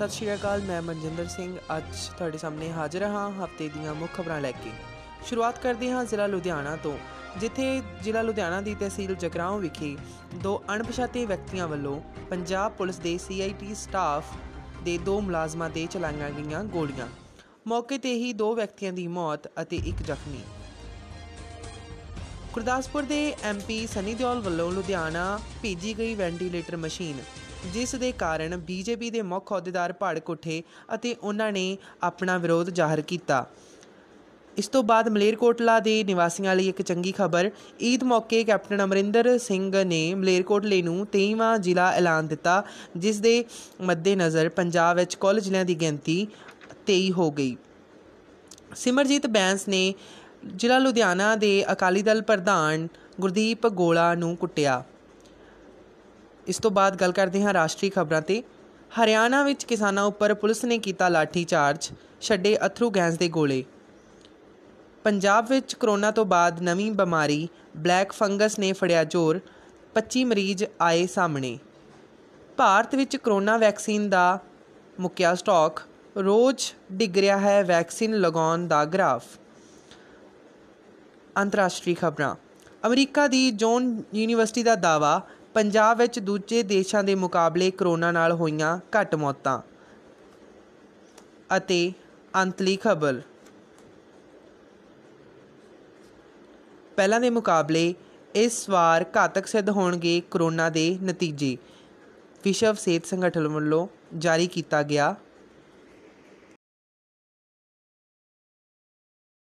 ਸਤਿ ਸ਼੍ਰੀ ਅਕਾਲ, ਮੈਂ ਮਨਜਿੰਦਰ ਸਿੰਘ। ਅੱਜ ਤੁਹਾਡੇ ਸਾਹਮਣੇ ਹਾਜ਼ਰ ਹਾਂ ਹਫ਼ਤੇ ਦੀਆਂ ਮੁੱਖ ਖਬਰਾਂ ਲੈ ਕੇ। ਸ਼ੁਰੂਆਤ ਕਰਦੇ ਹਾਂ ਜ਼ਿਲ੍ਹਾ ਲੁਧਿਆਣਾ ਤੋਂ। ਜਿੱਥੇ ਜ਼ਿਲ੍ਹਾ ਲੁਧਿਆਣਾ ਦੀ ਤਹਿਸੀਲ ਜਗਰਾਓਂ ਵਿਖੇ ਦੋ ਅਣਪਛਾਤੇ ਵਿਅਕਤੀਆਂ ਵੱਲੋਂ ਪੰਜਾਬ ਪੁਲਿਸ ਦੇ ਸੀਆਈਟੀ ਸਟਾਫ ਦੇ ਦੋ ਮੁਲਾਜ਼ਮਾਂ ਤੇ ਚਲਾਈਆਂ ਗਈਆਂ ਗੋਲੀਆਂ। ਮੌਕੇ ਤੇ ਹੀ ਦੋ ਵਿਅਕਤੀਆਂ ਦੀ ਮੌਤ ਅਤੇ ਇੱਕ ਜ਼ਖਮੀ। ਗੁਰਦਾਸਪੁਰ ਦੇ ਐਮਪੀ ਸਨੀ ਦਿਓਲ ਵੱਲੋਂ ਲੁਧਿਆਣਾ ਭੇਜੀ ਗਈ ਵੈਂਟੀਲੇਟਰ ਮਸ਼ੀਨ ਜਿਸ ਦੇ ਕਾਰਨ ਬੀਜੇਪੀ ਦੇ ਮੁੱਖ ਅਹੁਦੇਦਾਰ ਭੜਕ ਉੱਠੇ ਅਤੇ ਉਹਨਾਂ ਨੇ ਆਪਣਾ ਵਿਰੋਧ ਜ਼ਾਹਰ ਕੀਤਾ। ਇਸ ਤੋਂ ਬਾਅਦ ਮਲੇਰਕੋਟਲਾ ਦੇ ਨਿਵਾਸੀਆਂ ਲਈ ਇੱਕ ਚੰਗੀ ਖਬਰ, ਈਦ ਮੌਕੇ ਕੈਪਟਨ ਅਮਰਿੰਦਰ ਸਿੰਘ ਨੇ ਮਲੇਰਕੋਟਲੇ ਨੂੰ 23ਵਾਂ ਜ਼ਿਲ੍ਹਾ ਐਲਾਨ ਦਿੱਤਾ, ਜਿਸ ਦੇ ਮੱਦੇਨਜ਼ਰ ਪੰਜਾਬ ਵਿੱਚ ਕੁੱਲ ਜ਼ਿਲ੍ਹਿਆਂ ਦੀ ਗਿਣਤੀ 23 ਹੋ ਗਈ। ਸਿਮਰਜੀਤ ਬੈਂਸ ਨੇ ਜ਼ਿਲ੍ਹਾ ਲੁਧਿਆਣਾ ਦੇ ਅਕਾਲੀ ਦਲ ਪ੍ਰਧਾਨ ਗੁਰਦੀਪ ਗੋਲਾ ਨੂੰ ਕੁੱਟਿਆ। ਇਸ ਤੋਂ ਬਾਅਦ ਗੱਲ ਕਰਦੇ ਹਾਂ ਰਾਸ਼ਟਰੀ ਖਬਰਾਂ ਤੇ। ਹਰਿਆਣਾ ਵਿੱਚ ਕਿਸਾਨਾਂ ਉੱਪਰ ਪੁਲਿਸ ਨੇ ਕੀਤਾ ਲਾਠੀ ਚਾਰਜ ਛੱਡੇ ਅਥਰੂ ਗੈਸ ਦੇ ਗੋਲੇ। ਪੰਜਾਬ ਵਿੱਚ ਕਰੋਨਾ ਤੋਂ ਬਾਅਦ ਨਵੀਂ ਬਿਮਾਰੀ, ਬਲੈਕ ਫੰਗਸ ਨੇ ਫੜਿਆ ਜ਼ੋਰ 25 ਮਰੀਜ਼ ਆਏ ਸਾਹਮਣੇ। ਭਾਰਤ ਵਿੱਚ ਕਰੋਨਾ ਵੈਕਸੀਨ ਦਾ ਮੁੱਕਿਆ ਸਟਾਕ, ਰੋਜ਼ ਡਿੱਗ ਰਿਹਾ ਹੈ ਵੈਕਸੀਨ ਲਗਾਉਣ ਦਾ ਗ੍ਰਾਫ। ਅੰਤਰਰਾਸ਼ਟਰੀ ਖਬਰਾਂ। ਅਮਰੀਕਾ ਦੀ ਜੌਨ ਯੂਨੀਵਰਸਿਟੀ ਦਾ ਦਾਵਾ ਪੰਜਾਬ ਵਿੱਚ ਦੂਜੇ ਦੇਸ਼ਾਂ ਦੇ ਮੁਕਾਬਲੇ ਕਰੋਨਾ ਨਾਲ ਹੋਈਆਂ ਘੱਟ ਮੌਤਾਂ। ਅਤੇ ਅੰਤਲੀ ਖਬਰ। ਪਹਿਲਾਂ ਦੇ ਮੁਕਾਬਲੇ ਇਸ ਵਾਰ ਘਾਤਕ ਸਿੱਧ ਹੋਣਗੇ ਕਰੋਨਾ ਦੇ ਨਤੀਜੇ। ਵਿਸ਼ਵ ਸਿਹਤ ਸੰਗਠਨ ਵੱਲੋਂ ਜਾਰੀ ਕੀਤਾ ਗਿਆ